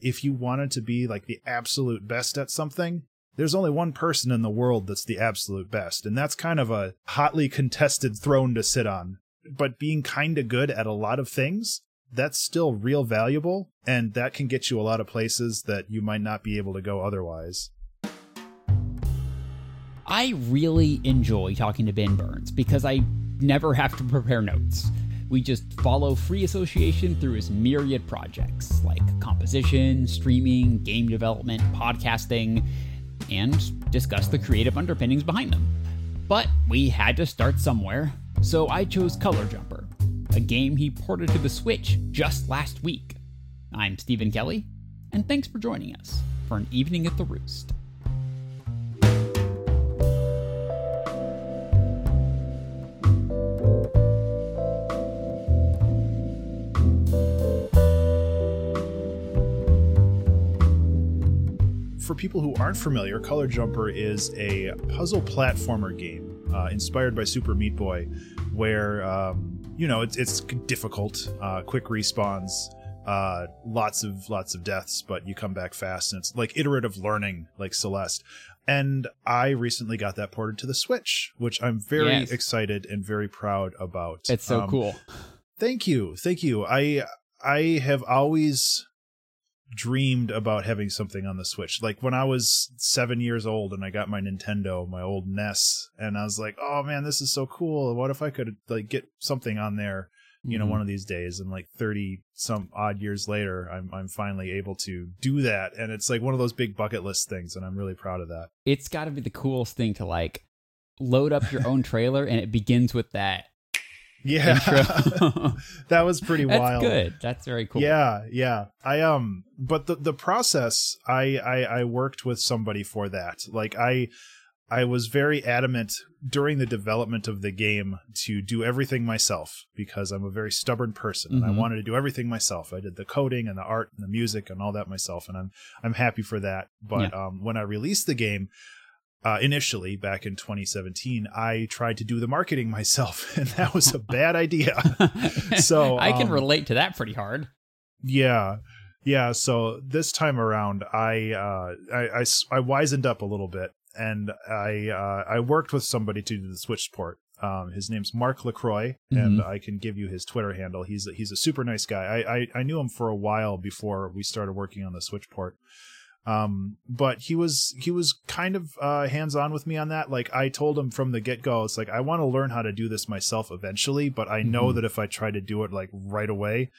if you wanted to be like the absolute best at something, there's only one person in the world that's the absolute best, and that's kind of a hotly contested throne to sit on. But being kind of good at a lot of things, that's still real valuable, and that can get you a lot of places that you might not be able to go otherwise. I really enjoy talking to Ben Burns because I never have to prepare notes. We just follow free association through his myriad projects like composition, streaming, game development, podcasting, and discuss the creative underpinnings behind them. But we had to start somewhere, so I chose Color Jumper, a game he ported to the Switch just last week. I'm Stephen Kelly, and thanks for joining us for an evening at the Roost. For people who aren't familiar, Color Jumper is a puzzle platformer game uh, inspired by Super Meat Boy, where um, you know it's, it's difficult, uh, quick respawns, uh, lots of lots of deaths, but you come back fast, and it's like iterative learning, like Celeste. And I recently got that ported to the Switch, which I'm very Yes. excited and very proud about. It's so Um, cool. Thank you, thank you. I I have always dreamed about having something on the Switch. Like when I was seven years old and I got my Nintendo, my old NES, and I was like, "Oh man, this is so cool! What if I could like get something on there?" You know, Mhm. one of these days. And like thirty some odd years later, I'm I'm finally able to do that, and it's like one of those big bucket list things, and I'm really proud of that. it's got to be the coolest thing to like load up your own trailer and it begins with that Yeah, intro. that was pretty That's wild. good. That's very cool. Yeah, yeah. I um but the the process I, I I worked with somebody for that. Like I I was very adamant during the development of the game to do everything myself because I'm a very stubborn person and I Mhm. wanted to do everything myself. I did the coding and the art and the music and all that myself and I'm I'm happy for that. But um when I released the game uh, initially back in 2017, I tried to do the marketing myself, and that was a bad idea. So, I can um, relate to that pretty hard. Yeah. Yeah, so this time around I uh I wisened up a little bit and I uh I worked with somebody to do the Switch port. Um his name's Mark LaCroix and I can give you his Twitter handle. He's a, he's a super nice guy. I, I I knew him for a while before we started working on the Switch port. Um but he was he was kind of uh hands on with me on that. Like I told him from the get-go it's like I want to learn how to do this myself eventually, but I know Mhm. that if I try to do it like right away,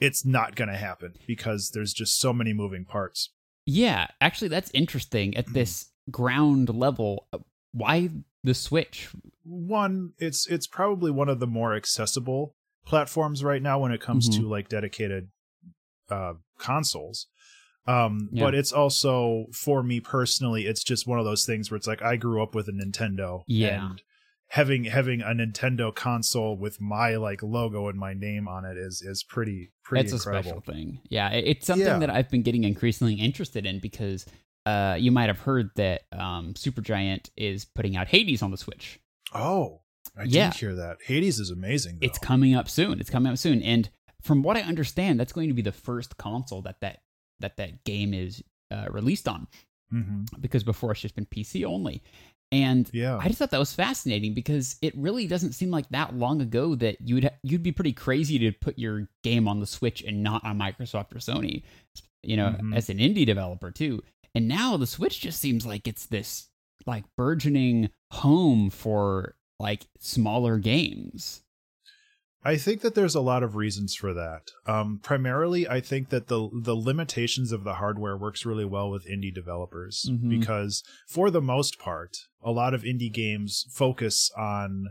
it's not going to happen because there's just so many moving parts. Yeah, actually, that's interesting. Mm-hmm. At this ground level, why the Switch? One, it's it's probably one of the more accessible platforms right now when it comes Mhm. to like dedicated uh consoles. Um Yeah. but it's also for me personally it's just one of those things where it's like I grew up with a Nintendo Yeah. and having having a Nintendo console with my like logo and my name on it is is pretty pretty That's a special thing. Yeah, it's something Yeah. that I've been getting increasingly interested in because uh, you might have heard that um, Supergiant is putting out Hades on the Switch. Oh, I Yeah. didn't hear that. Hades is amazing. Though. It's coming up soon. It's coming up soon, and from what I understand, that's going to be the first console that that that that game is uh, released on. hmm Because before it's just been PC only, and Yeah. I just thought that was fascinating because it really doesn't seem like that long ago that you'd ha- you'd be pretty crazy to put your game on the Switch and not on Microsoft or Sony, you know, Mhm. as an indie developer too. And now the Switch just seems like it's this like burgeoning home for like smaller games. I think that there's a lot of reasons for that. Um, primarily, I think that the the limitations of the hardware works really well with indie developers Mhm. because, for the most part, a lot of indie games focus on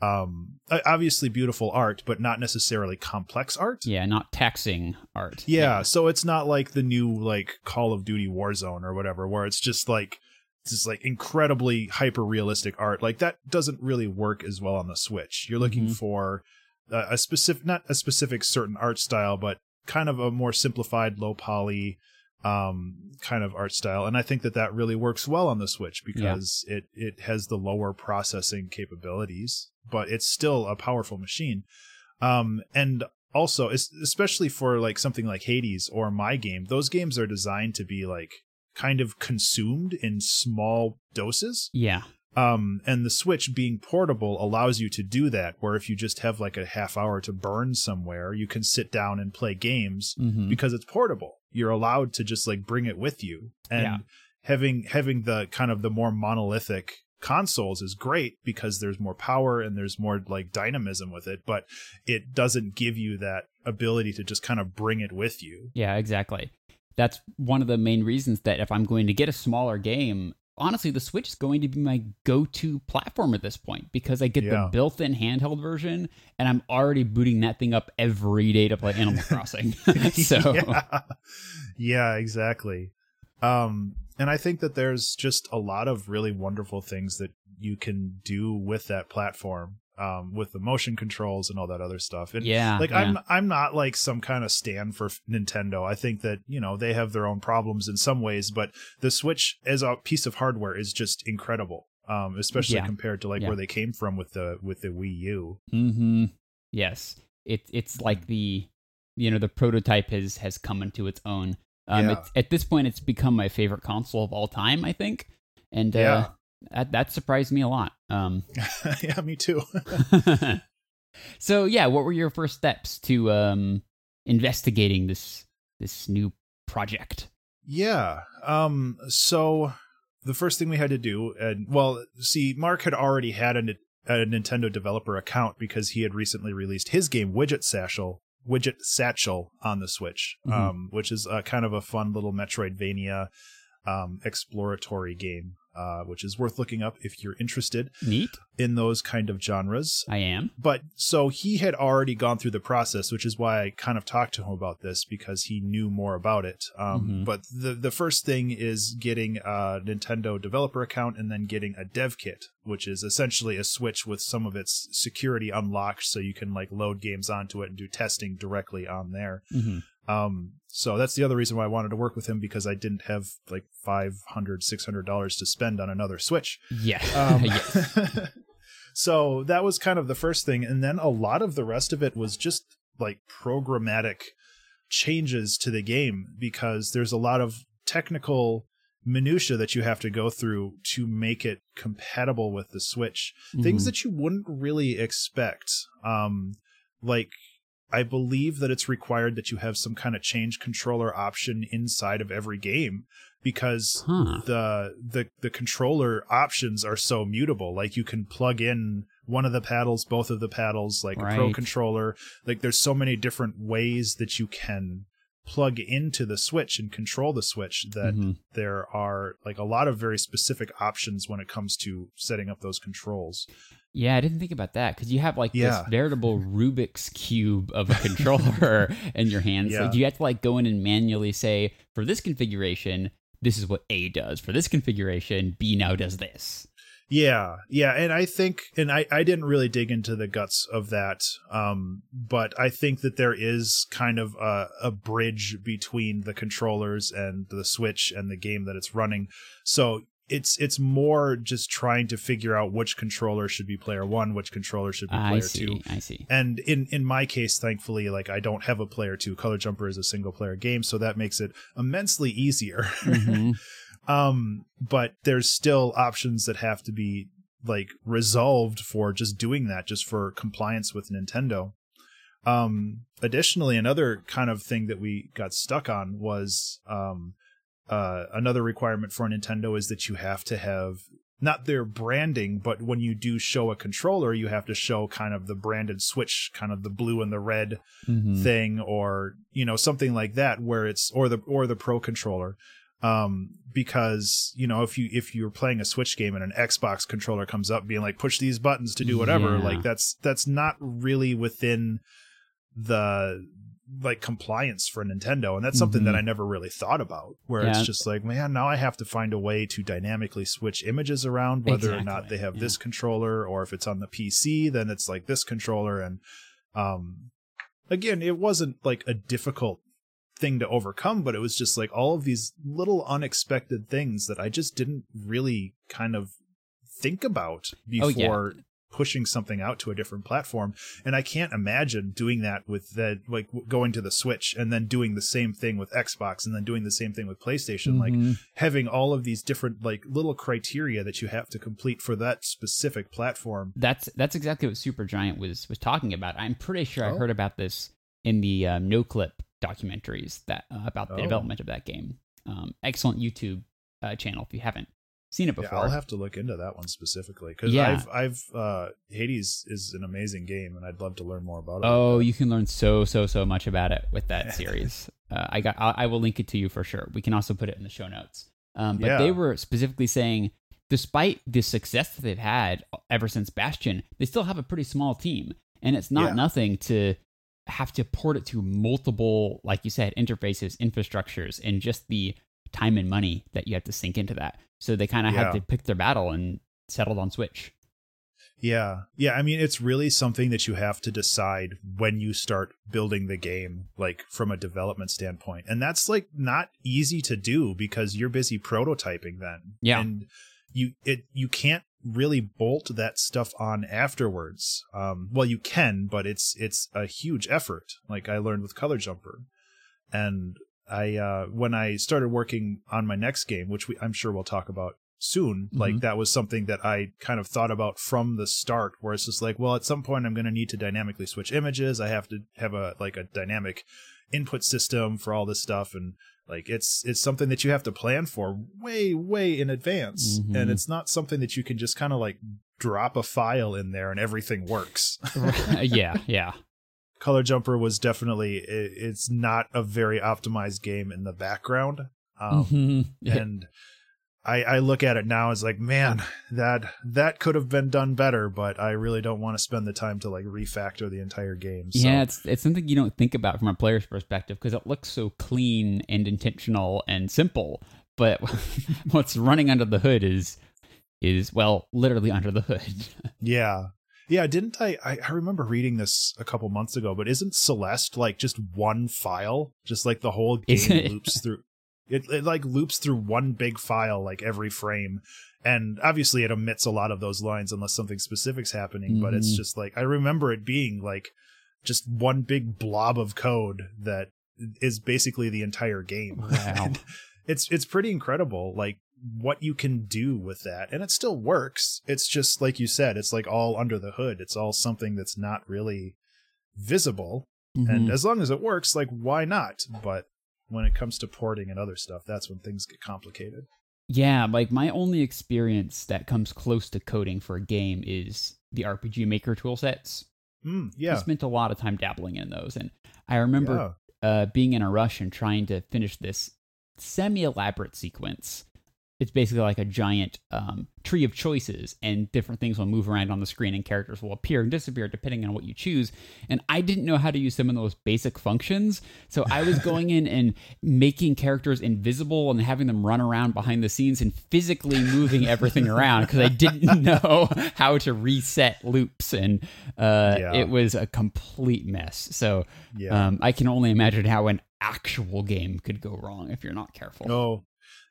um, obviously beautiful art, but not necessarily complex art. Yeah, not taxing art. Yeah, so it's not like the new like Call of Duty Warzone or whatever, where it's just like just like incredibly hyper realistic art. Like that doesn't really work as well on the Switch. You're looking Mhm. for a, a specific, not a specific certain art style, but kind of a more simplified, low poly um kind of art style and i think that that really works well on the switch because it it has the lower processing capabilities but it's still a powerful machine um and also especially for like something like Hades or my game, those games are designed to be like kind of consumed in small doses. Yeah. Um, and the Switch being portable allows you to do that. Where if you just have like a half hour to burn somewhere, you can sit down and play games Mhm. because it's portable. You're allowed to just like bring it with you. And Yeah. having having the kind of the more monolithic consoles is great because there's more power and there's more like dynamism with it, but it doesn't give you that ability to just kind of bring it with you. Yeah, exactly. That's one of the main reasons that if I'm going to get a smaller game, honestly, the Switch is going to be my go to platform at this point because I get Yeah. the built in handheld version and I'm already booting that thing up every day to play Animal Crossing. so, yeah. yeah, exactly. Um, and I think that there's just a lot of really wonderful things that you can do with that platform, um, with the motion controls and all that other stuff. And yeah. like yeah. I'm, I'm not like some kind of stand for Nintendo. I think that you know they have their own problems in some ways, but the Switch as a piece of hardware is just incredible. Um, especially Yeah. compared to like Yeah. where they came from with the with the Wii U. Mm-hmm. Yes. It, it's like the, you know, the prototype has, has come into its own. Um, Yeah. it's, at this point, it's become my favorite console of all time, I think. And uh, Yeah. That, that surprised me a lot. Um, yeah, me too. so yeah, what were your first steps to um, investigating this this new project? Yeah. Um. So the first thing we had to do, and well, see, Mark had already had a, a Nintendo developer account because he had recently released his game Widget Satchel, Widget Satchel on the Switch, Mhm. um, which is a kind of a fun little Metroidvania um, exploratory game, uh, which is worth looking up if you're interested Neat. in those kind of genres I am. but so he had already gone through the process, which is why I kind of talked to him about this because he knew more about it. Um, Mhm. But the the first thing is getting a Nintendo developer account and then getting a dev kit, which is essentially a Switch with some of its security unlocked, so you can like load games onto it and do testing directly on there. hmm Um, so that's the other reason why I wanted to work with him because I didn't have like 500 dollars to spend on another Switch. Yeah. Um, yes. so that was kind of the first thing. And then a lot of the rest of it was just like programmatic changes to the game because there's a lot of technical minutia that you have to go through to make it compatible with the Switch. Things Mhm. that you wouldn't really expect. Um, like I believe that it's required that you have some kind of change controller option inside of every game because Huh. the the the controller options are so mutable. Like you can plug in one of the paddles both of the paddles like a pro controller. Like there's so many different ways that you can plug into the switch and control the switch that Mhm. there are like a lot of very specific options when it comes to setting up those controls Yeah, I didn't think about that because you have like Yeah. this veritable Rubik's cube of a controller in your hands. Yeah. Like you have to like go in and manually say, for this configuration, this is what A does. For this configuration, B now does this. Yeah, yeah, and I think, and I, I didn't really dig into the guts of that, um, but I think that there is kind of a, a bridge between the controllers and the Switch and the game that it's running. So it's it's more just trying to figure out which controller should be player one, which controller should be I player see. two. I see. And in in my case, thankfully, like I don't have a player two. Color Jumper is a single player game, so that makes it immensely easier. Mhm. Um but there's still options that have to be like resolved for just doing that just for compliance with nintendo um additionally another kind of thing that we got stuck on was um uh another requirement for nintendo is that you have to have not their branding but when you do show a controller you have to show kind of the branded switch kind of the blue and the red Mhm. thing or you know something like that where it's or the or the pro controller um because you know if you if you're playing a switch game and an xbox controller comes up being like push these buttons to do whatever Yeah. like that's that's not really within the like compliance for nintendo and that's something Mhm. that i never really thought about where Yeah. it's just like man now i have to find a way to dynamically switch images around whether or not they have yeah. this controller or if it's on the pc then it's like this controller and um again it wasn't like a difficult thing to overcome but it was just like all of these little unexpected things that i just didn't really kind of think about Oh, yeah. before pushing something out to a different platform and i can't imagine doing that with that like going to the switch and then doing the same thing with xbox and then doing the same thing with playstation Mhm. like having all of these different like little criteria that you have to complete for that specific platform That's that's exactly what Supergiant was was talking about. I'm pretty sure I Oh. heard about this in the um, Noclip documentaries that uh, about the Oh. development of that game. Um, excellent YouTube uh, channel if you haven't seen it yeah before. i'll have to look into that one specifically because Yeah. i've i've uh hades is an amazing game and i'd love to learn more about it Oh, you can learn so so so much about it with that series. uh, I got. I, I will link it to you for sure. We can also put it in the show notes. Um, but Yeah. they were specifically saying, despite the success that they've had ever since Bastion, they still have a pretty small team, and it's not Yeah. nothing to have to port it to multiple, like you said, interfaces, infrastructures, and just the time and money that you have to sink into that. So they kind of Yeah. had to pick their battle and settled on Switch. Yeah. Yeah. I mean, it's really something that you have to decide when you start building the game, like from a development standpoint. And that's like not easy to do because you're busy prototyping then. Yeah. And you, it, you can't really bolt that stuff on afterwards. Um, well, you can, but it's, it's a huge effort. Like I learned with Color Jumper. And I, uh, when I started working on my next game, which we, I'm sure we'll talk about soon like Mhm. that was something that i kind of thought about from the start where it's just like well at some point i'm going to need to dynamically switch images i have to have a like a dynamic input system for all this stuff and like it's it's something that you have to plan for way way in advance Mhm. and it's not something that you can just kind of like drop a file in there and everything works yeah, yeah. color jumper was definitely it, it's not a very optimized game in the background um, Mhm. and I, I look at it now as like, man, that that could have been done better, but I really don't want to spend the time to like refactor the entire game. So, Yeah, it's it's something you don't think about from a player's perspective because it looks so clean and intentional and simple. But what's running under the hood is is well, literally under the hood. yeah, yeah. Didn't I, I? I remember reading this a couple months ago, but isn't Celeste like just one file? Just like the whole game loops through. It, it like loops through one big file like every frame. And obviously it omits a lot of those lines unless something specific's happening but it's Mhm. just like i remember it being like just one big blob of code that is basically the entire game. Wow. It's it's pretty incredible like what you can do with that. And it still works. It's just like you said it's like all under the hood. It's all something that's not really visible. And Mhm. as long as it works like why not? But when it comes to porting and other stuff that's when things get complicated yeah, like my only experience that comes close to coding for a game is the RPG Maker tool sets. mm, I spent a lot of time dabbling in those, and I remember uh, being in a rush and trying to finish this semi elaborate sequence. It's basically like a giant um, tree of choices, and different things will move around on the screen, and characters will appear and disappear depending on what you choose. And I didn't know how to use some of those basic functions, so I was going in and making characters invisible and having them run around behind the scenes and physically moving everything around because I didn't know how to reset loops, and uh, Yeah. it was a complete mess. So yeah um, I can only imagine how an actual game could go wrong if you're not careful. Oh,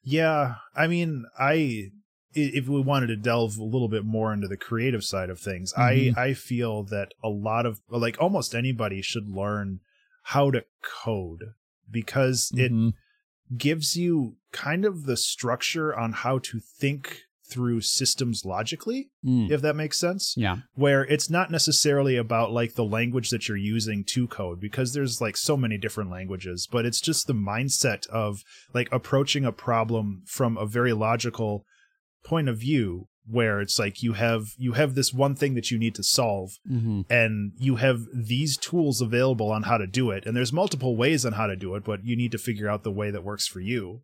yeah. I mean, I if we wanted to delve a little bit more into the creative side of things, Mhm. I I feel that a lot of like almost anybody should learn how to code because it Mhm. gives you kind of the structure on how to think through systems logically, Mm. if that makes sense Yeah. where it's not necessarily about like the language that you're using to code because there's like so many different languages but it's just the mindset of like approaching a problem from a very logical point of view where it's like you have you have this one thing that you need to solve hmm and you have these tools available on how to do it and there's multiple ways on how to do it but you need to figure out the way that works for you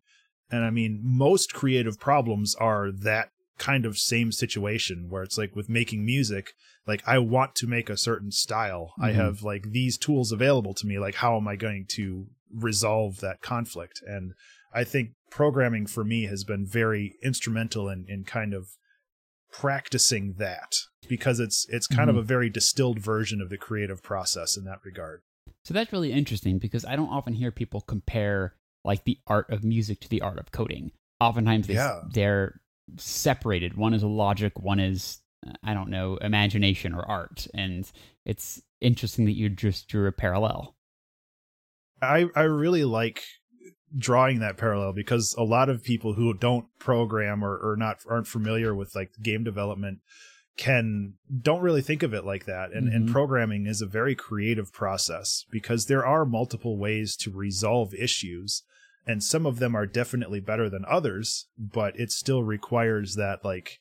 and i mean most creative problems are that kind of same situation where it's like with making music like i want to make a certain style i Mhm. have like these tools available to me like how am i going to resolve that conflict and i think programming for me has been very instrumental in in kind of practicing that because it's it's kind of Mhm. a very distilled version of the creative process in that regard. So that's really interesting because I don't often hear people compare like the art of music to the art of coding. Oftentimes they, Yeah. they're separated. One is a logic, one is I don't know, imagination or art. And it's interesting that you just drew a parallel. I I really like drawing that parallel because a lot of people who don't program or, or not aren't familiar with like game development can don't really think of it like that and, mm-hmm. and programming is a very creative process because there are multiple ways to resolve issues and some of them are definitely better than others but it still requires that like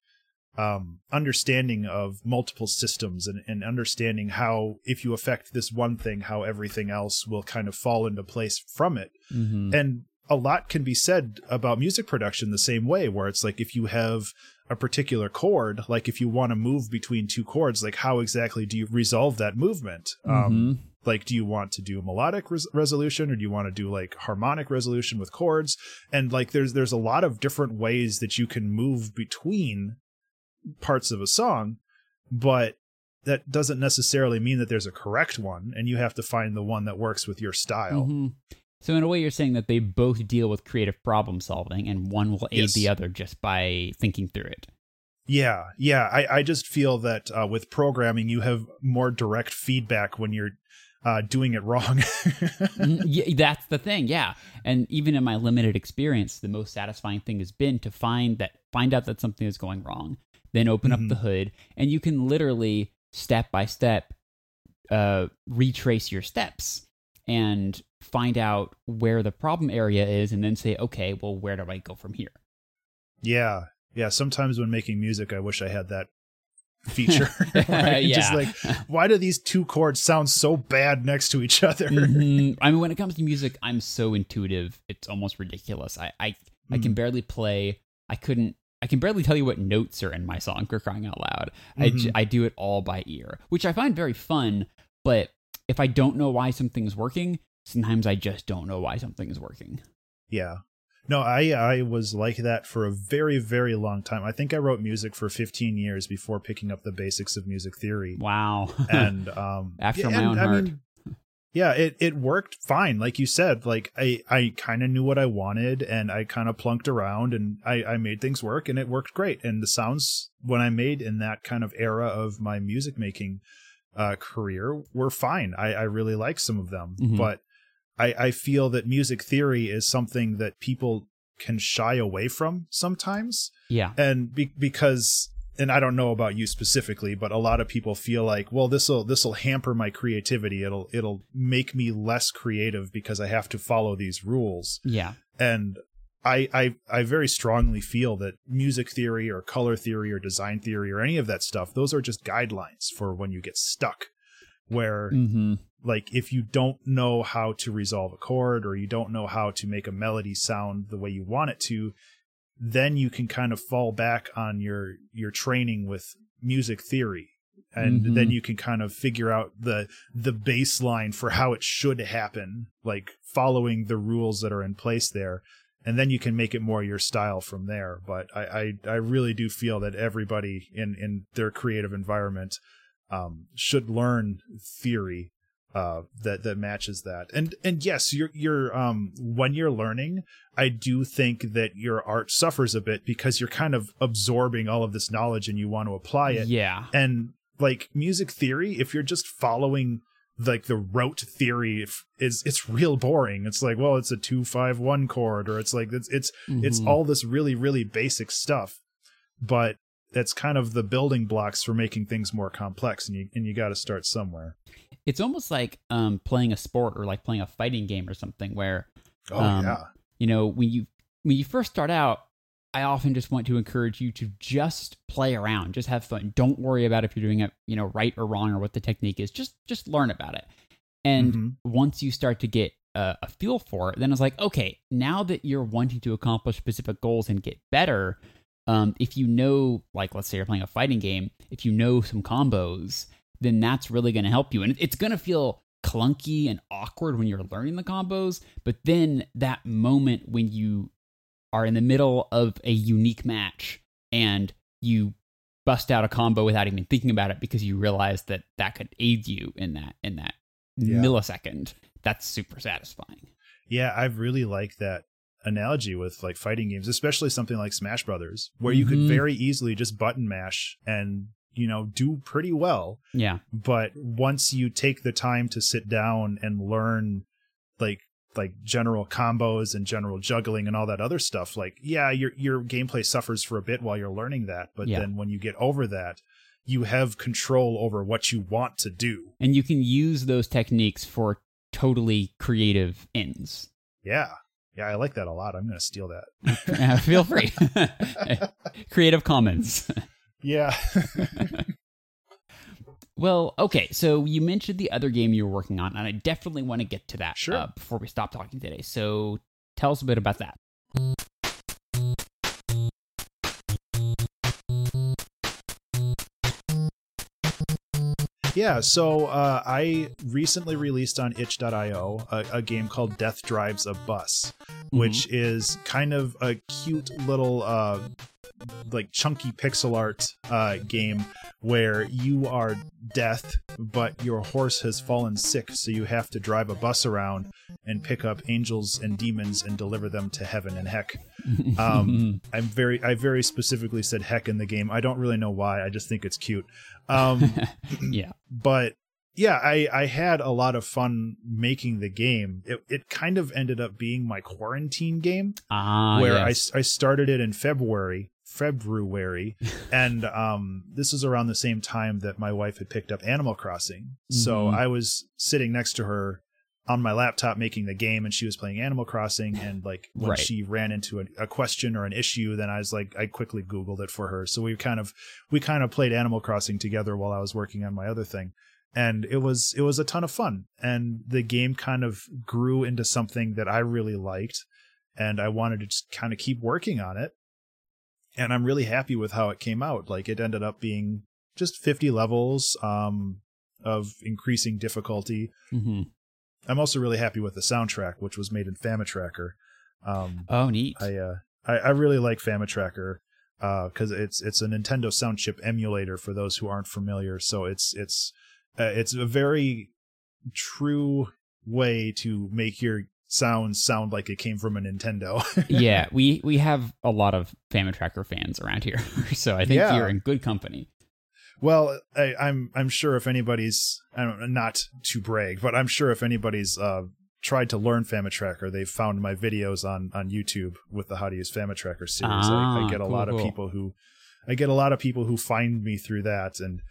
um, understanding of multiple systems and, and understanding how if you affect this one thing how everything else will kind of fall into place from it mm-hmm. and a lot can be said about music production the same way where it's like if you have a particular chord like if you want to move between two chords like how exactly do you resolve that movement um, mm-hmm. um, like do you want to do melodic res- resolution or do you want to do like harmonic resolution with chords and like there's there's a lot of different ways that you can move between parts of a song, but that doesn't necessarily mean that there's a correct one, and you have to find the one that works with your style. Mm-hmm. So, in a way, you're saying that they both deal with creative problem solving, and one will aid yes. the other just by thinking through it. Yeah, yeah. I, I just feel that uh, with programming, you have more direct feedback when you're uh, doing it wrong. Yeah, that's the thing, yeah. And even in my limited experience, the most satisfying thing has been to find that find out that something is going wrong, then open mm-hmm. up the mm-hmm. hood, and you can literally step by step uh, retrace your steps and find out where the problem area is, and then say, okay, well, where do I go from here? Yeah, yeah. Sometimes when making music, I wish I had that feature. right? yeah. Just like, why do these two chords sound so bad next to each other? mm-hmm. I mean, when it comes to music, I'm so intuitive; it's almost ridiculous. I I, mm-hmm. I can mm. barely play. I couldn't I can barely tell you what notes are in my song for crying out loud. Mm-hmm. I, I do it all by ear, which I find very fun. But if I don't know why something's working, sometimes I just don't know why something's working. Yeah. No, I I was like that for a very very long time. I think I wrote music for 15 years before picking up the basics of music theory. Wow. and um after yeah, my own heart. Mean, yeah it it worked fine like you said like i i kind of knew what i wanted and i kind of plunked around and i i made things work and it worked great and the sounds when i made in that kind of era of my music making uh career were fine i i really like some of them mm-hmm. but i i feel that music theory is something that people can shy away from sometimes yeah and be, because and I don't know about you specifically, but a lot of people feel like, well, this will this will hamper my creativity. It'll it'll make me less creative because I have to follow these rules. Yeah. And I I I very strongly feel that music theory or color theory or design theory or any of that stuff, those are just guidelines for when you get stuck. Where mm-hmm. Like if you don't know how to resolve a chord or you don't know how to make a melody sound the way you want it to, then you can kind of fall back on your your training with music theory. And mm-hmm. then you can kind of figure out the the baseline for how it should happen like following the rules that are in place there. And then you can make it more your style from there. But i i, I really do feel that everybody in in their creative environment um, should learn theory uh, that that matches that. And and yes, you're you're um when you're learning, I do think that your art suffers a bit because you're kind of absorbing all of this knowledge and you want to apply it. Yeah. And like music theory, if you're just following like the rote theory is it's real boring. It's like, well, it's a two five one chord, or it's like it's it's mm-hmm. it's all this really really basic stuff, but that's kind of the building blocks for making things more complex, and you and you got to start somewhere it's almost like um, playing a sport or like playing a fighting game or something where oh um, yeah you know when you when you first start out i often just want to encourage you to just play around just have fun. Don't worry about if you're doing it you know right or wrong or what the technique is. Just just learn about it. And mm-hmm. once you start to get a, a feel for it then it's like okay now that you're wanting to accomplish specific goals and get better um, if you know like let's say you're playing a fighting game if you know some combos then that's really going to help you. And it's going to feel clunky and awkward when you're learning the combos, but then that moment when you are in the middle of a unique match and you bust out a combo without even thinking about it because you realize that that could aid you in that in that yeah. millisecond. That's super satisfying. Yeah, I really like that analogy with like fighting games, especially something like Smash Brothers, where you mm-hmm. could very easily just button mash and you know do pretty well Yeah. but once you take the time to sit down and learn like like general combos and general juggling and all that other stuff like yeah your your gameplay suffers for a bit while you're learning that but Yeah. then when you get over that you have control over what you want to do And you can use those techniques for totally creative ends. yeah yeah i like that a lot i'm gonna steal that Uh, Feel free. creative Commons. Yeah Well, okay, so you mentioned the other game you were working on, and I definitely want to get to that Sure. uh, before we stop talking today. So tell us a bit about that. Yeah, so uh, I recently released on itch.io a, a game called Death Drives a Bus, which is kind of a cute little, uh, like chunky pixel art uh, game where you are death, but your horse has fallen sick, so you have to drive a bus around and pick up angels and demons and deliver them to heaven and heck. Um, I'm very, I very specifically said heck in the game. I don't really know why. I just think it's cute. Um, yeah. but yeah, I I had a lot of fun making the game. It it kind of ended up being my quarantine game Ah, where yes. I I started it in February. February and um this was around the same time that my wife had picked up Animal Crossing. So Mhm. I was sitting next to her on my laptop making the game and she was playing Animal Crossing and like when Right. she ran into a, a question or an issue then I was like I quickly googled it for her. So we kind of we kind of played Animal Crossing together while I was working on my other thing. And it was it was a ton of fun and the game kind of grew into something that I really liked and I wanted to just kind of keep working on it. And I'm really happy with how it came out. Like it ended up being just 50 levels um of increasing difficulty. Mm Mhm. I'm also really happy with the soundtrack, which was made in Famitracker. Um, Oh, neat. I, uh, I I really like Famitracker because it's it's a Nintendo sound chip emulator for those who aren't familiar. So it's it's uh, it's a very true way to make your sounds sound like it came from a Nintendo. yeah, we we have a lot of Famitracker fans around here, so I think Yeah. you're in good company. Well, I, I'm I'm sure if anybody's I don't, not to brag, but I'm sure if anybody's uh, tried to learn Famitracker, they've found my videos on on YouTube with the How to Use Famitracker series. I, I Ah, get a cool, lot of cool. people who I get a lot of people who find me through that, and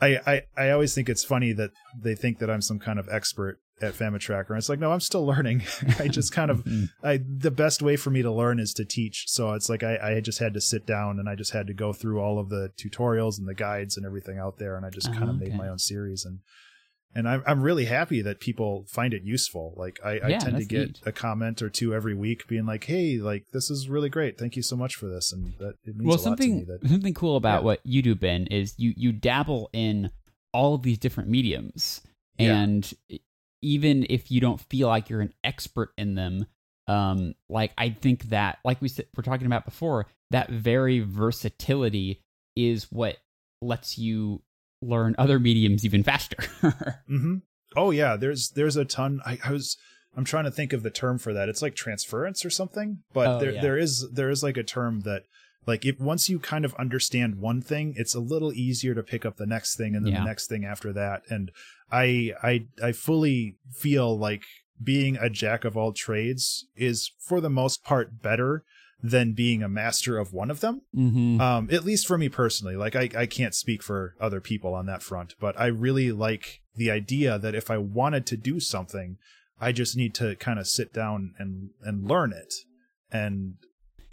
I I, I always think it's funny that they think that I'm some kind of expert at Famitracker, and it's like no, I'm still learning. I just kind of Mhm. I the best way for me to learn is to teach. So it's like I, I just had to sit down and I just had to go through all of the tutorials and the guides and everything out there, and I just kind Ah, of made okay. my own series and and I'm I'm really happy that people find it useful. Like I, I tend to get neat. a comment or two every week being like, "Hey, like this is really great. Thank you so much for this." And that it means well, a lot to me. something That something cool about Yeah. what you do, Ben, is you you dabble in all of these different mediums, Yeah. and even if you don't feel like you're an expert in them, um, like I think that, like we said, we're talking about before, that very versatility is what lets you learn other mediums even faster. hmm Oh yeah, there's there's a ton. I, I was I'm trying to think of the term for that. It's like transference or something. But Oh, there yeah. there is there is like a term that like if once you kind of understand one thing, it's a little easier to pick up the next thing and then Yeah. the next thing after that. And I I I fully feel like being a jack of all trades is for the most part better than being a master of one of them. Mm-hmm. um at least for me personally. Like I, I can't speak for other people on that front but i really like the idea that if i wanted to do something i just need to kind of sit down and and learn it. And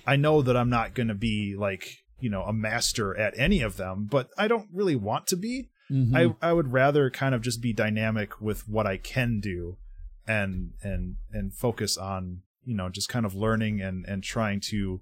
i know that i'm not going to be like you know a master at any of them but i don't really want to be Mm-hmm. i i would rather kind of just be dynamic with what i can do and and and focus on you know just kind of learning and and trying to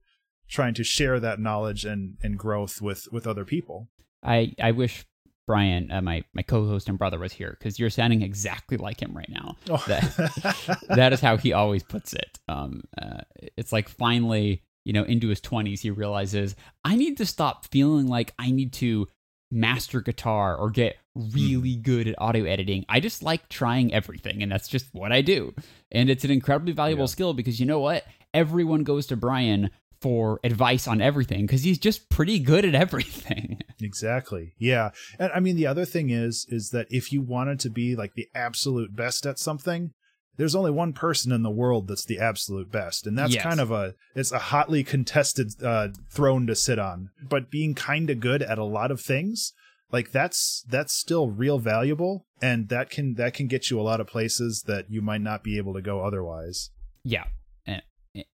trying to share that knowledge and and growth with with other people I I wish Brian, uh, my my co-host and brother, was here because you're sounding exactly like him right now. oh. that is how he always puts it. Um, uh, it's like finally, you know, into his twenties, he realizes I need to stop feeling like I need to master guitar or get hmm. really good at audio editing. I just like trying everything, and that's just what I do. And it's an incredibly valuable Yeah. skill because you know what? Everyone goes to Brian for advice on everything because he's just pretty good at everything. Exactly. Yeah. And I mean the other thing is is that if you wanted to be like the absolute best at something, there's only one person in the world that's the absolute best and that's Yes. kind of a it's a hotly contested uh throne to sit on. But being kind of good at a lot of things, like that's that's still real valuable and that can that can get you a lot of places that you might not be able to go otherwise. Yeah, and,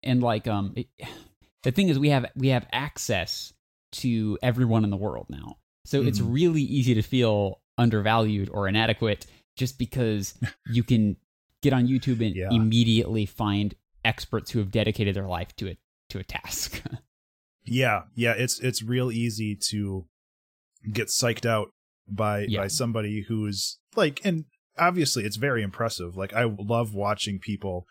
and like um, it, the thing is, we have we have access to everyone in the world now, so it's Mhm. really easy to feel undervalued or inadequate just because you can get on YouTube and Yeah. immediately find experts who have dedicated their life to it to a task. Yeah, yeah, it's it's real easy to get psyched out by Yeah. by somebody who's like and obviously it's very impressive. Like I love watching people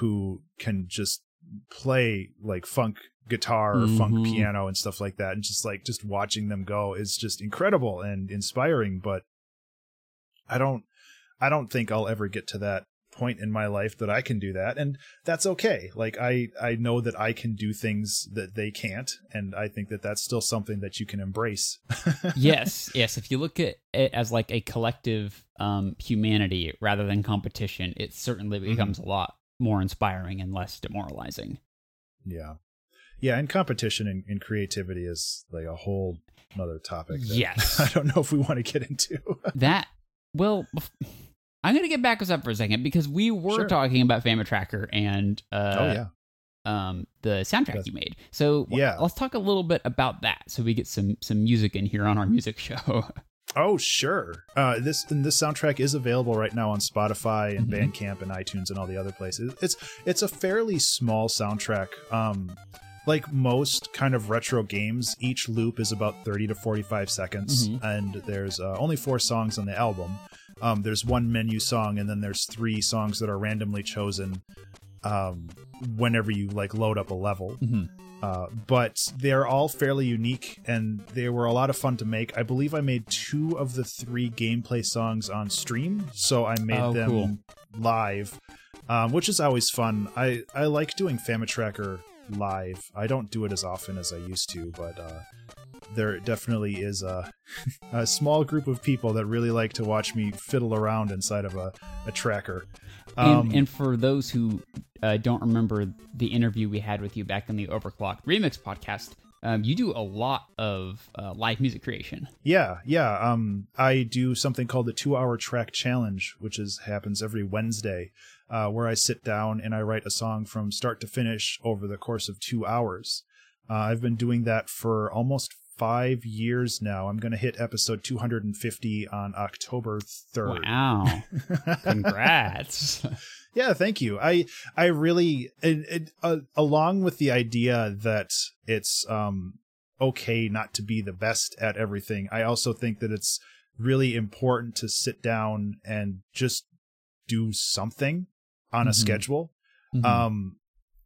who can just play like funk guitar or funk Mhm. piano and stuff like that and just like just watching them go is just incredible and inspiring, but I don't I don't think I'll ever get to that point in my life that I can do that and that's okay like i i know that i can do things that they can't and i think that that's still something that you can embrace yes, yes. If you look at it as like a collective um, humanity rather than competition, it certainly becomes a lot more inspiring and less demoralizing. yeah yeah and competition and, and creativity is like a whole another topic that Yes. i don't know if we want to get into that well i'm gonna get back us up for a second because we were Sure. talking about Famitracker and uh oh yeah um the soundtrack That's- you made so Yeah. let's talk a little bit about that so we get some some music in here on our music show Oh sure. Uh, this and this soundtrack is available right now on Spotify and Mhm. Bandcamp and iTunes and all the other places. It's it's a fairly small soundtrack. Um, like most kind of retro games, each loop is about thirty to forty five seconds, Mhm. and there's uh, only four songs on the album. Um, there's one menu song, and then there's three songs that are randomly chosen um, whenever you like load up a level Mhm. uh, but they're all fairly unique and they were a lot of fun to make. I believe I made two of the three gameplay songs on stream, so I made Oh, them cool. live, um, which is always fun. I I like doing Famitracker live. I don't do it as often as I used to, but uh, there definitely is a a small group of people that really like to watch me fiddle around inside of a a tracker. Um, and, and for those who uh, don't remember the interview we had with you back in the OverClocked ReMix podcast um, you do a lot of uh, live music creation Yeah, yeah. Um, I do something called the two hour track challenge, which is happens every Wednesday, uh, where I sit down and I write a song from start to finish over the course of two hours. Uh, I've been doing that for almost five years now. I'm going to hit episode 250 on October 3rd. wow congrats Yeah, thank you. I I really it, it, uh, along with the idea that it's um okay not to be the best at everything. I also think that it's really important to sit down and just do something on a Mhm. schedule. Mhm. Um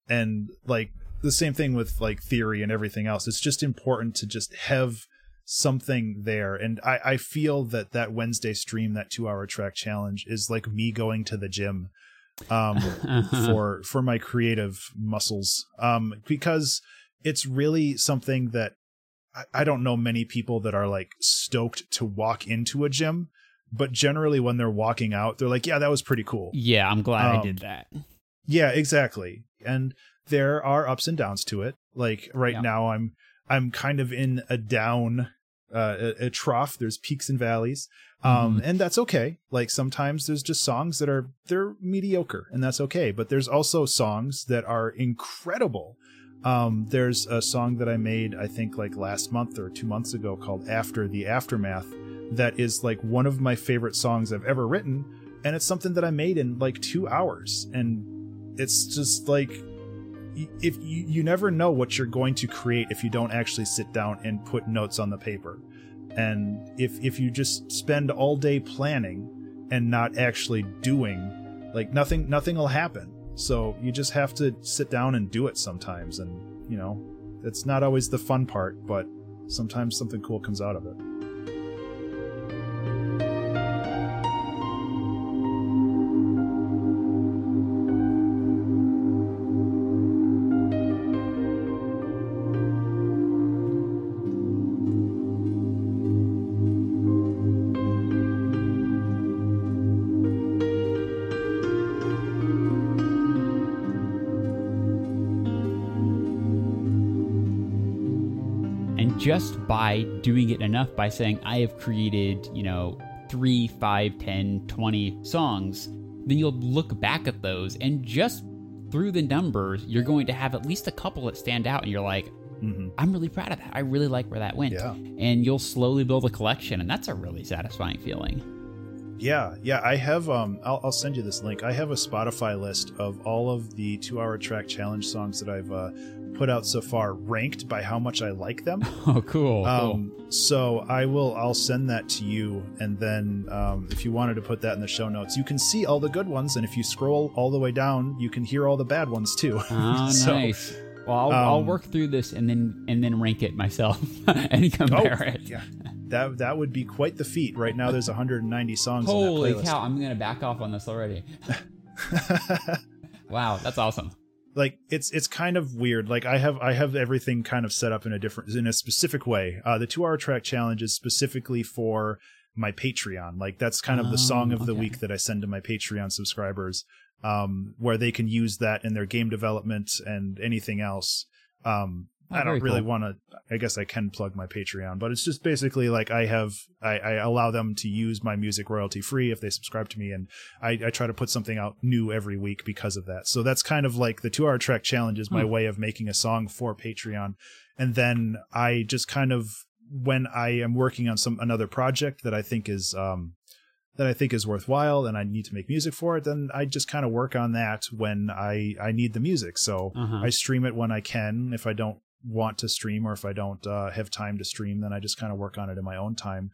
and like the same thing with like theory and everything else. It's just important to just have something there and I, I feel that that wednesday stream that two hour track challenge is like me going to the gym um for for my creative muscles um because it's really something that I, I don't know many people that are like stoked to walk into a gym but generally when they're walking out they're like yeah that was pretty cool yeah i'm glad i Um, did that yeah, exactly. And there are ups and downs to it. Like right Yeah. now I'm I'm kind of in a down uh, a, a trough. There's peaks and valleys. Um and that's okay. Like sometimes there's just songs that are they're mediocre and that's okay, but there's also songs that are incredible. Um there's a song that I made I think like last month or 2 months ago called After the Aftermath that is like one of my favorite songs I've ever written and it's something that I made in like 2 hours and it's just like if you, you never know what you're going to create if you don't actually sit down and put notes on the paper. And if if you just spend all day planning and not actually doing like nothing nothing will happen so you just have to sit down and do it sometimes and you know it's not always the fun part but sometimes something cool comes out of it just by doing it enough, by saying, I have created, you know, three, five, ten, twenty songs, then you'll look back at those and just through the numbers, you're going to have at least a couple that stand out and you're like, Mhm. I'm really proud of that. I really like where that went. Yeah. And you'll slowly build a collection, and that's a really satisfying feeling. Yeah, yeah. I have. Um, I'll, I'll send you this link. I have a Spotify list of all of the two-hour track challenge songs that I've uh, put out so far, ranked by how much I like them. Oh, cool. Um, so I will. I'll send that to you, and then um, if you wanted to put that in the show notes, you can see all the good ones, and if you scroll all the way down, you can hear all the bad ones too. Oh, so- nice. Well, I'll, I'll um, work through this and then and then rank it myself and compare it. Oh, yeah. That that would be quite the feat. Right now, there's 190 songs. Holy in that playlist. cow! I'm gonna back off on this already. Wow, that's awesome. Like it's it's kind of weird. Like i have i have everything kind of set up in a different in a specific way. Uh the two hour track challenge is specifically for my patreon. Like that's kind of the song Oh, of the okay. week that i send to my patreon subscribers um where they can use that in their game development and anything else. Um Oh, i don't really cool. want to i guess i can plug my patreon but it's just basically like i have i, I allow them to use my music royalty free if they subscribe to me and I, I try to put something out new every week because of that so that's kind of like the two hour track challenge is my Hmm. way of making a song for patreon and then i just kind of when i am working on some another project that i think is um that I think is worthwhile and I need to make music for it, then I just kind of work on that when I I need the music. So Uh-huh. I stream it when I can. If I don't want to stream or if I don't uh, have time to stream, then I just kind of work on it in my own time.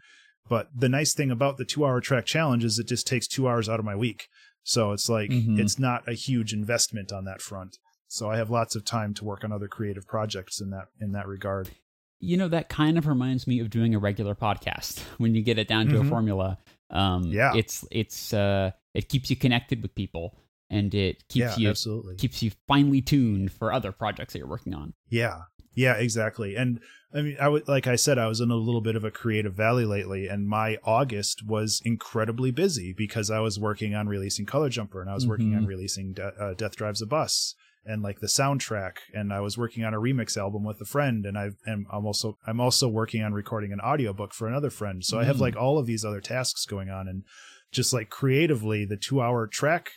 But the nice thing about the two hour track challenge is it just takes two hours out of my week. So it's like Mhm. it's not a huge investment on that front. So I have lots of time to work on other creative projects in that in that regard. You know, that kind of reminds me of doing a regular podcast when you get it down to a Mhm. formula. Um, Yeah. it's it's uh, it keeps you connected with people, and it keeps yeah, you absolutely. keeps you finely tuned for other projects that you're working on. Yeah. Yeah, exactly. And I mean, I would, like I said, I was in a little bit of a creative valley lately, and my August was incredibly busy because I was working on releasing Color Jumper and I was working on Mhm. releasing De- uh, Death Drives a Bus and like the soundtrack, and I was working on a remix album with a friend, and I and I'm also I'm also working on recording an audiobook for another friend. So I have Mm. like all of these other tasks going on, and just like creatively, the two hour track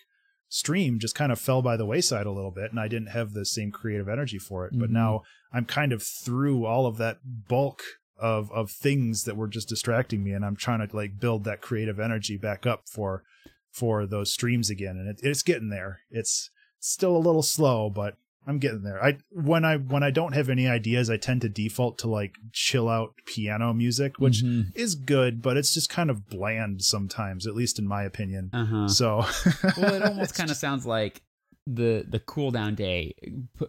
stream just kind of fell by the wayside a little bit and I didn't have the same creative energy for it. But Mhm. now I'm kind of through all of that bulk of of things that were just distracting me and I'm trying to like build that creative energy back up for for those streams again and it, it's getting there. It's still a little slow, but I'm getting there. I when I when I don't have any ideas, I tend to default to like chill out piano music, which Mhm. is good, but it's just kind of bland sometimes, at least in my opinion. Uh-huh. So well, it almost kind of sounds like the the cool down day.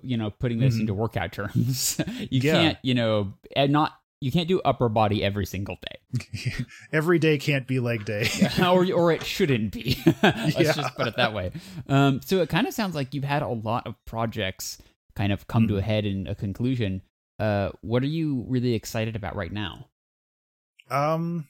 You know, putting this Mhm. into workout terms. you Yeah. can't, you know, and not you can't do upper body every single day, every day can't be leg day. or or it shouldn't be. Let's Yeah. just put it that way. Um, so it kind of sounds like you've had a lot of projects kind of come to a Mhm. head and a conclusion. Uh, what are you really excited about right now? Um,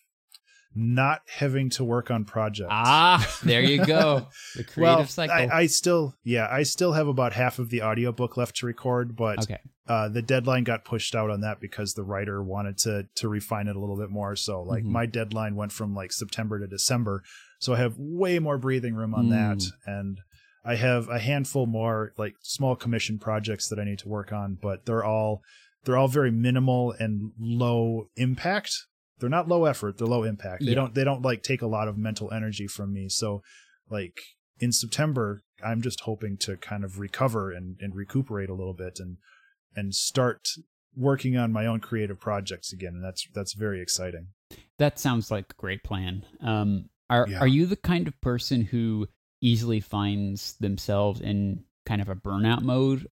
not having to work on projects. Ah, there you go. The creative well, cycle. I, I still, yeah, I still have about half of the audiobook left to record, but okay. uh, the deadline got pushed out on that because the writer wanted to to refine it a little bit more. So, like, Mhm. my deadline went from like September to December, so I have way more breathing room on that, Mm. and I have a handful more like small commission projects that I need to work on, but they're all they're all very minimal and low impact. They're not low effort, they're low impact. They Yeah. don't they don't like take a lot of mental energy from me. So like in September, I'm just hoping to kind of recover and, and recuperate a little bit and and start working on my own creative projects again. And that's that's very exciting. That sounds like a great plan. Um, are Yeah. are you the kind of person who easily finds themselves in kind of a burnout mode?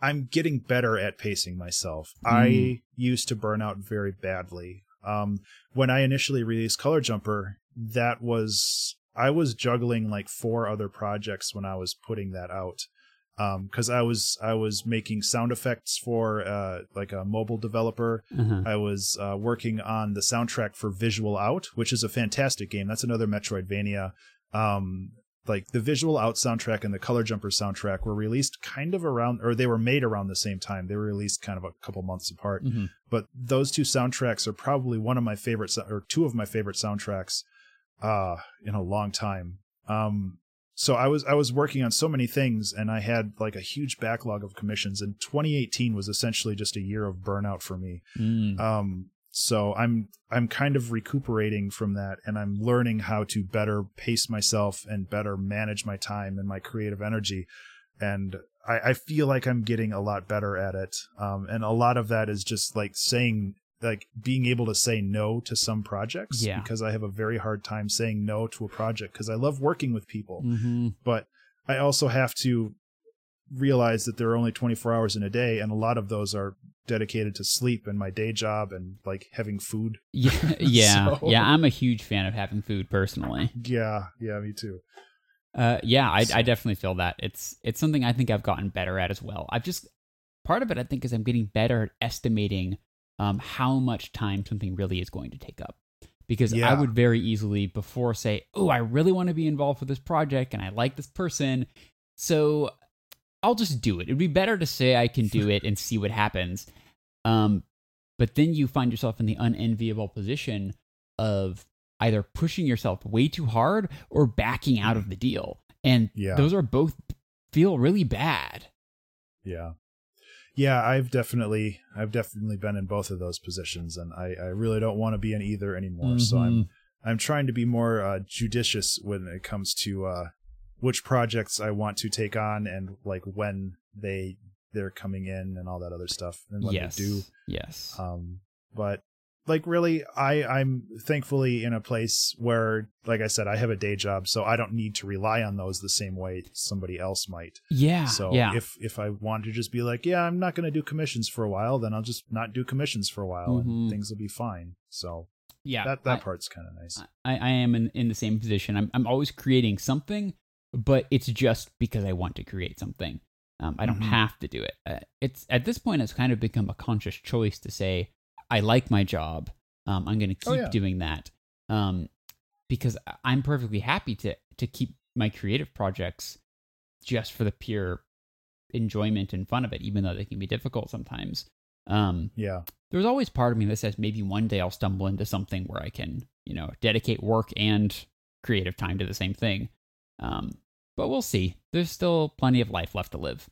I'm getting better at pacing myself. Mm. I used to burn out very badly. Um, when I initially released Color Jumper, that was I was juggling like four other projects when I was putting that out. because I was I was making sound effects for uh, like a mobile developer. Uh-huh. I was uh, working on the soundtrack for Visual Out, which is a fantastic game. That's another Metroidvania. Um, like the visual out soundtrack and the color jumper soundtrack were released kind of around or they were made around the same time they were released kind of a couple months apart Mm-hmm. but those two soundtracks are probably one of my favorite or two of my favorite soundtracks uh in a long time um so i was i was working on so many things and i had like a huge backlog of commissions and 2018 was essentially just a year of burnout for me Mm. um so i'm i'm kind of recuperating from that and i'm learning how to better pace myself and better manage my time and my creative energy and i i feel like i'm getting a lot better at it um and a lot of that is just like saying like being able to say no to some projects Yeah. because i have a very hard time saying no to a project because i love working with people Mhm. but I also have to realize that there are only 24 hours in a day and a lot of those are dedicated to sleep and my day job and like having food. Yeah, yeah, So- yeah. I'm a huge fan of having food personally. Yeah, yeah, me too. Uh, yeah, I, So- I definitely feel that. It's it's something I think I've gotten better at as well. I've just part of it I think is I'm getting better at estimating um, how much time something really is going to take up. Because I would very easily before say, "Oh, I really want to be involved with this project and I like this person." So I'll just do it. It'd be better to say I can do it and see what happens. Um, but then you find yourself in the unenviable position of either pushing yourself way too hard or backing out of the deal. And Yeah. those are both feel really bad. Yeah. Yeah, I've definitely I've definitely been in both of those positions and I, I really don't want to be in either anymore. So I'm Mm-hmm. I'm trying to be more uh, judicious when it comes to uh, which projects I want to take on and like when they they're coming in and all that other stuff and what yes. they do. Yes. Um, but like really, I I'm thankfully in a place where, like I said, I have a day job, so I don't need to rely on those the same way somebody else might. yeah. So yeah. if if I want to just be like, yeah, I'm not going to do commissions for a while, then I'll just not do commissions for a while, Mhm. and things will be fine. So yeah. that that I- part's kind of nice. I, I am in, in the same position. I'm, I'm always creating something, but it's just because I want to create something. Um, I don't Mhm. have to do it. Uh, it's at this point, it's kind of become a conscious choice to say, I like my job. Um, I'm going to keep Oh, yeah. doing that um, because I'm perfectly happy to to keep my creative projects just for the pure enjoyment and fun of it, even though they can be difficult sometimes. Um, Yeah, there's always part of me that says maybe one day I'll stumble into something where I can, you know, dedicate work and creative time to the same thing. Um, but we'll see. There's still plenty of life left to live.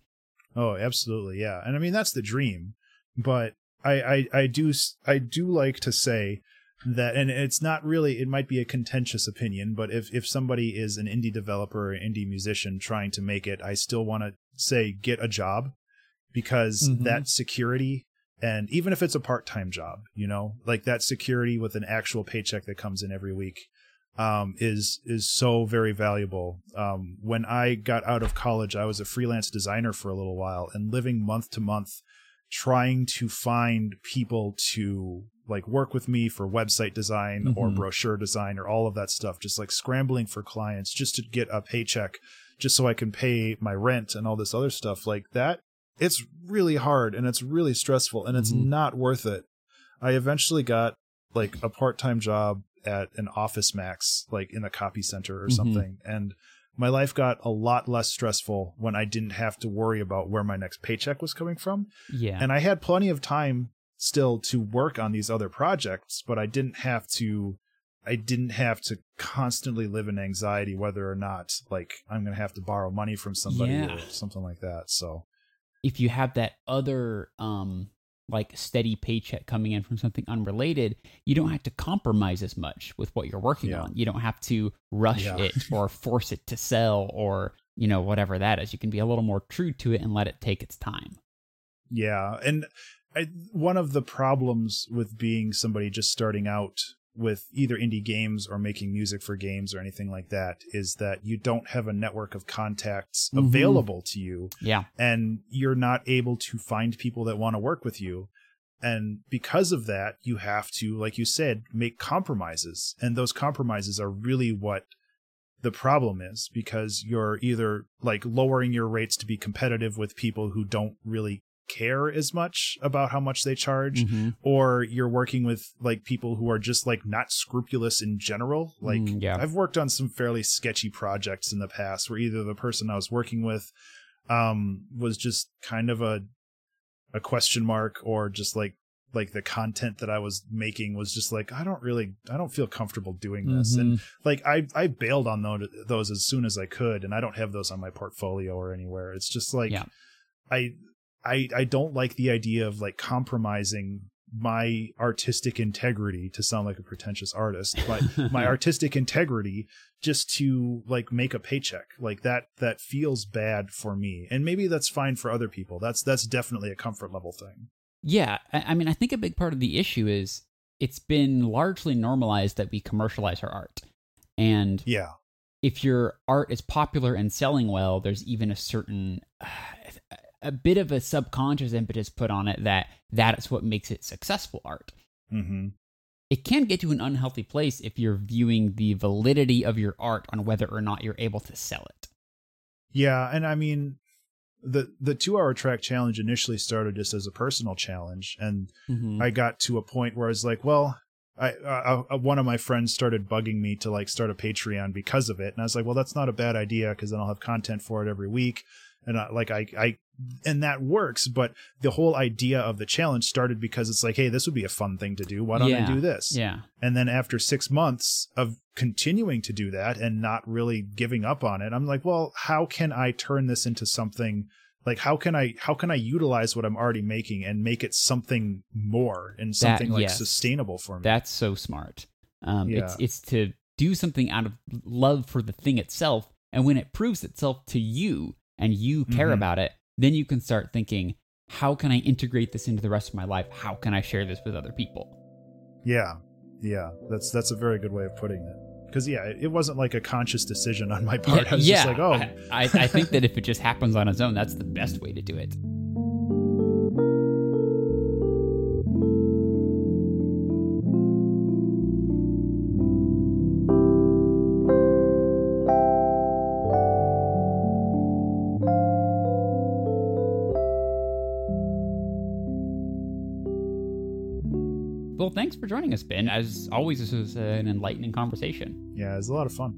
Oh, absolutely, yeah. And I mean that's the dream. But I, I, I do I do like to say that and it's not really it might be a contentious opinion, but if if somebody is an indie developer or indie musician trying to make it, I still want to say get a job because Mhm. that security and even if it's a part-time job, you know, like that security with an actual paycheck that comes in every week um, is is so very valuable. Um, when I got out of college, I was a freelance designer for a little while and living month to month, trying to find people to like work with me for website design or Mhm. brochure design or all of that stuff. Just like scrambling for clients just to get a paycheck, just so I can pay my rent and all this other stuff like that. It's really hard and it's really stressful and it's Mhm. not worth it. I eventually got like a part-time job at an office max like in a copy center or Mhm. something and my life got a lot less stressful when i didn't have to worry about where my next paycheck was coming from Yeah. and i had plenty of time still to work on these other projects but i didn't have to i didn't have to constantly live in anxiety whether or not like i'm going to have to borrow money from somebody Yeah. or something like that so if you have that other um like steady paycheck coming in from something unrelated, you don't have to compromise as much with what you're working Yeah. on. You don't have to rush Yeah. it or force it to sell or, you know, whatever that is. You can be a little more true to it and let it take its time. Yeah, and I, one of the problems with being somebody just starting out with either indie games or making music for games or anything like that is that you don't have a network of contacts Mhm. available to you Yeah. and you're not able to find people that want to work with you. And because of that, you have to, like you said, make compromises. And those compromises are really what the problem is because you're either like lowering your rates to be competitive with people who don't really care as much about how much they charge Mhm. or you're working with like people who are just like not scrupulous in general like Mm, yeah. i've worked on some fairly sketchy projects in the past where either the person i was working with um was just kind of a a question mark or just like like the content that i was making was just like i don't really i don't feel comfortable doing this and like i i bailed on those, those as soon as i could and i don't have those on my portfolio or anywhere it's just like Yeah. i i i don't like the idea of like compromising my artistic integrity to sound like a pretentious artist but my artistic integrity just to like make a paycheck. Like that that feels bad for me. And maybe that's fine for other people. That's that's definitely a comfort level thing. Yeah, I, I mean, I think a big part of the issue is it's been largely normalized that we commercialize our art, and yeah. if your art is popular and selling well, there's even a certain a bit of a subconscious impetus put on it that that is what makes it successful art. mm-hmm It can get to an unhealthy place if you're viewing the validity of your art on whether or not you're able to sell it. Yeah, and I mean the the 2-hour track challenge initially started just as a personal challenge and Mm-hmm. I got to a point where I was like, well, I uh, uh, one of my friends started bugging me to like start a Patreon because of it, and I was like, well, that's not a bad idea because then I'll have content for it every week, and I, like I I and that works. But the whole idea of the challenge started because it's like, hey, this would be a fun thing to do. Why don't I do this? yeah, And then after six months of continuing to do that and not really giving up on it, I'm like, well, how can I turn this into something? Like how can I how can I utilize what I'm already making and make it something more and something like yes. sustainable for me? that's so smart. Um, It's Yeah. it's to do something out of love for the thing itself, and when it proves itself to you and you care Mhm. about it, then you can start thinking, how can I integrate this into the rest of my life? How can I share this with other people? yeah, yeah. That's that's a very good way of putting it. Because yeah, it wasn't like a conscious decision on my part. I was yeah, just like, oh, I, I, I think that if it just happens on its own, that's the best way to do it. Thanks for joining us, Ben. As always, this was an enlightening conversation. yeah, it was a lot of fun.